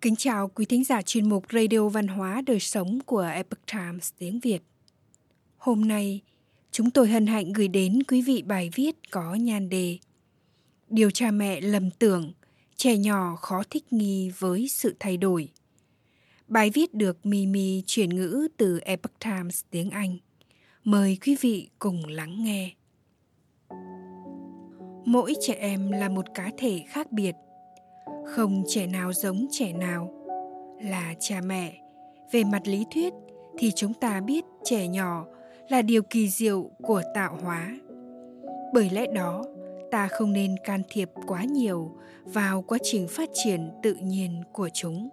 Kính chào quý thính giả chuyên mục Radio Văn hóa Đời Sống của Epoch Times tiếng Việt. Hôm nay, chúng tôi hân hạnh gửi đến quý vị bài viết có nhan đề Điều cha mẹ lầm tưởng, trẻ nhỏ khó thích nghi với sự thay đổi. Bài viết được Mimi chuyển ngữ từ Epoch Times tiếng Anh. Mời quý vị cùng lắng nghe. Mỗi trẻ em là một cá thể khác biệt – không trẻ nào giống trẻ nào. Là cha mẹ. Về mặt lý thuyết thì chúng ta biết trẻ nhỏ là điều kỳ diệu của tạo hóa. Bởi lẽ đó, ta không nên can thiệp quá nhiều vào quá trình phát triển tự nhiên của chúng.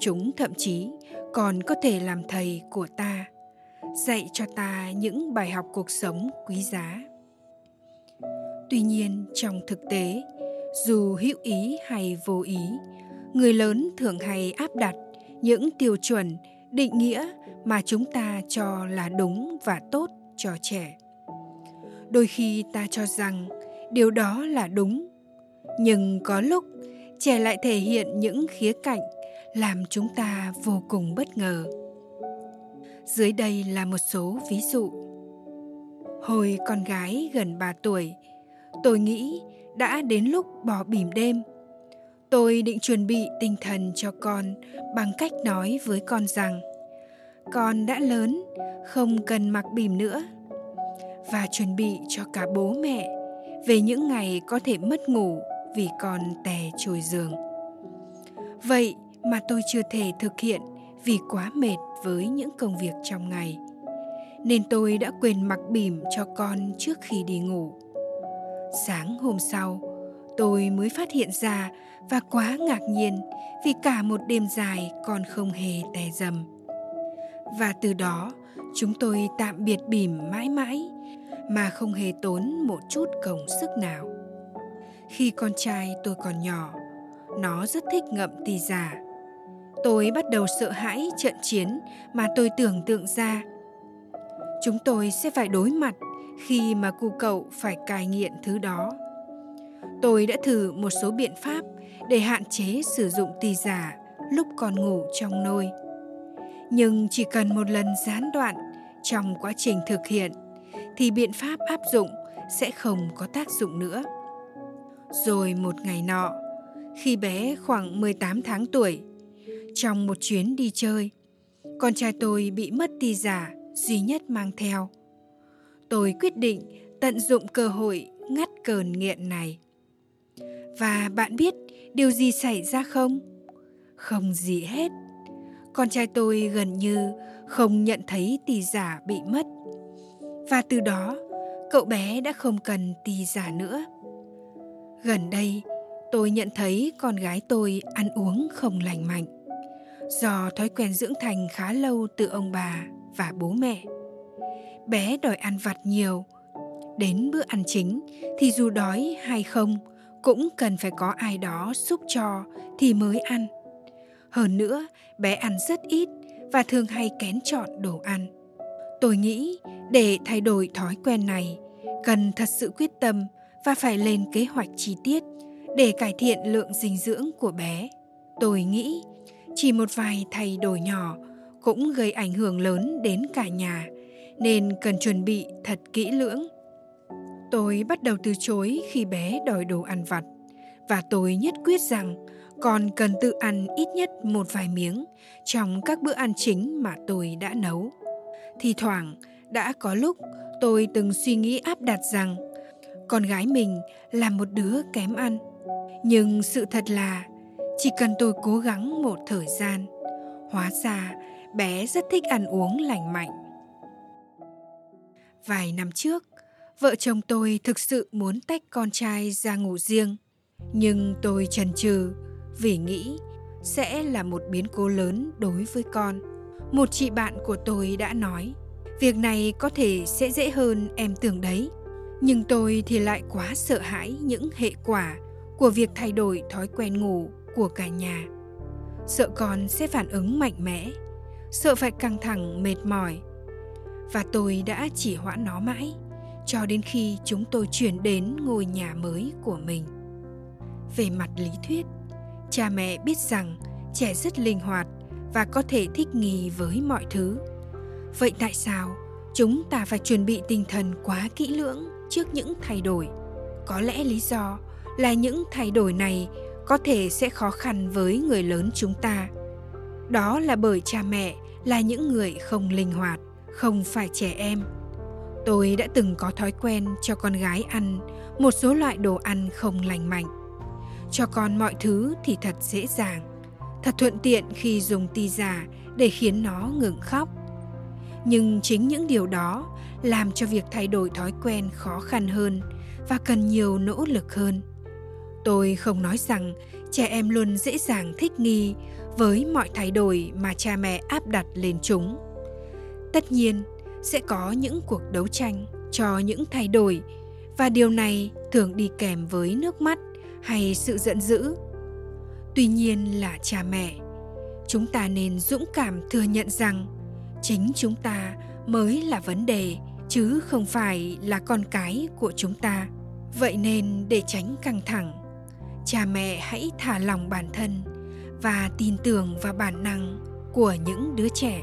Chúng thậm chí còn có thể làm thầy của ta, dạy cho ta những bài học cuộc sống quý giá. Tuy nhiên, trong thực tế dù hữu ý hay vô ý, người lớn thường hay áp đặt những tiêu chuẩn, định nghĩa mà chúng ta cho là đúng và tốt cho trẻ. Đôi khi ta cho rằng điều đó là đúng, nhưng có lúc trẻ lại thể hiện những khía cạnh làm chúng ta vô cùng bất ngờ. Dưới đây là một số ví dụ. Hồi con gái gần 3 tuổi, tôi nghĩ đã đến lúc bỏ bỉm đêm. Tôi định chuẩn bị tinh thần cho con bằng cách nói với con rằng, con đã lớn, không cần mặc bỉm nữa. Và chuẩn bị cho cả bố mẹ về những ngày có thể mất ngủ vì con tè trồi giường. Vậy mà tôi chưa thể thực hiện vì quá mệt với những công việc trong ngày, nên tôi đã quên mặc bỉm cho con trước khi đi ngủ sáng hôm sau, tôi mới phát hiện ra và quá ngạc nhiên vì cả một đêm dài con không hề tè dầm. Và từ đó, chúng tôi tạm biệt bỉm mãi mãi, mà không hề tốn một chút công sức nào. Khi con trai tôi còn nhỏ, nó rất thích ngậm tì giả tôi bắt đầu sợ hãi trận chiến mà tôi tưởng tượng ra. Chúng tôi sẽ phải đối mặt khi mà cu cậu phải cai nghiện thứ đó. Tôi đã thử một số biện pháp để hạn chế sử dụng tì giả lúc còn ngủ trong nôi. Nhưng chỉ cần một lần gián đoạn trong quá trình thực hiện thì biện pháp áp dụng sẽ không có tác dụng nữa. Rồi một ngày nọ, khi bé khoảng 18 tháng tuổi, trong một chuyến đi chơi, con trai tôi bị mất tì giả duy nhất mang theo – tôi quyết định tận dụng cơ hội ngắt cơn nghiện này. Và bạn biết điều gì xảy ra không? Không gì hết. Con trai tôi gần như không nhận thấy tì giả bị mất. Và từ đó, cậu bé đã không cần tì giả nữa. Gần đây, tôi nhận thấy con gái tôi ăn uống không lành mạnh. Do thói quen dưỡng thành khá lâu từ ông bà và bố mẹ bé đòi ăn vặt nhiều. Đến bữa ăn chính thì dù đói hay không, cũng cần phải có ai đó xúc cho thì mới ăn. Hơn nữa, bé ăn rất ít và thường hay kén chọn đồ ăn. Tôi nghĩ để thay đổi thói quen này, cần thật sự quyết tâm và phải lên kế hoạch chi tiết để cải thiện lượng dinh dưỡng của bé. Tôi nghĩ chỉ một vài thay đổi nhỏ cũng gây ảnh hưởng lớn đến cả nhà nên cần chuẩn bị thật kỹ lưỡng. Tôi bắt đầu từ chối khi bé đòi đồ ăn vặt và tôi nhất quyết rằng con cần tự ăn ít nhất một vài miếng trong các bữa ăn chính mà tôi đã nấu. Thì thoảng đã có lúc tôi từng suy nghĩ áp đặt rằng con gái mình là một đứa kém ăn. Nhưng sự thật là chỉ cần tôi cố gắng một thời gian, hóa ra bé rất thích ăn uống lành mạnh Vài năm trước, vợ chồng tôi thực sự muốn tách con trai ra ngủ riêng, nhưng tôi chần chừ vì nghĩ sẽ là một biến cố lớn đối với con. Một chị bạn của tôi đã nói, việc này có thể sẽ dễ hơn em tưởng đấy, nhưng tôi thì lại quá sợ hãi những hệ quả của việc thay đổi thói quen ngủ của cả nhà. Sợ con sẽ phản ứng mạnh mẽ, sợ phải căng thẳng mệt mỏi và tôi đã chỉ hoãn nó mãi, cho đến khi chúng tôi chuyển đến ngôi nhà mới của mình. Về mặt lý thuyết, cha mẹ biết rằng trẻ rất linh hoạt và có thể thích nghi với mọi thứ. Vậy tại sao chúng ta phải chuẩn bị tinh thần quá kỹ lưỡng trước những thay đổi? Có lẽ lý do là những thay đổi này có thể sẽ khó khăn với người lớn chúng ta. Đó là bởi cha mẹ là những người không linh hoạt không phải trẻ em. Tôi đã từng có thói quen cho con gái ăn một số loại đồ ăn không lành mạnh. Cho con mọi thứ thì thật dễ dàng, thật thuận tiện khi dùng ti giả để khiến nó ngừng khóc. Nhưng chính những điều đó làm cho việc thay đổi thói quen khó khăn hơn và cần nhiều nỗ lực hơn. Tôi không nói rằng trẻ em luôn dễ dàng thích nghi với mọi thay đổi mà cha mẹ áp đặt lên chúng tất nhiên, sẽ có những cuộc đấu tranh cho những thay đổi, và điều này thường đi kèm với nước mắt hay sự giận dữ. Tuy nhiên là cha mẹ, chúng ta nên dũng cảm thừa nhận rằng chính chúng ta mới là vấn đề, chứ không phải là con cái của chúng ta. Vậy nên để tránh căng thẳng, cha mẹ hãy thả lòng bản thân và tin tưởng vào bản năng của những đứa trẻ.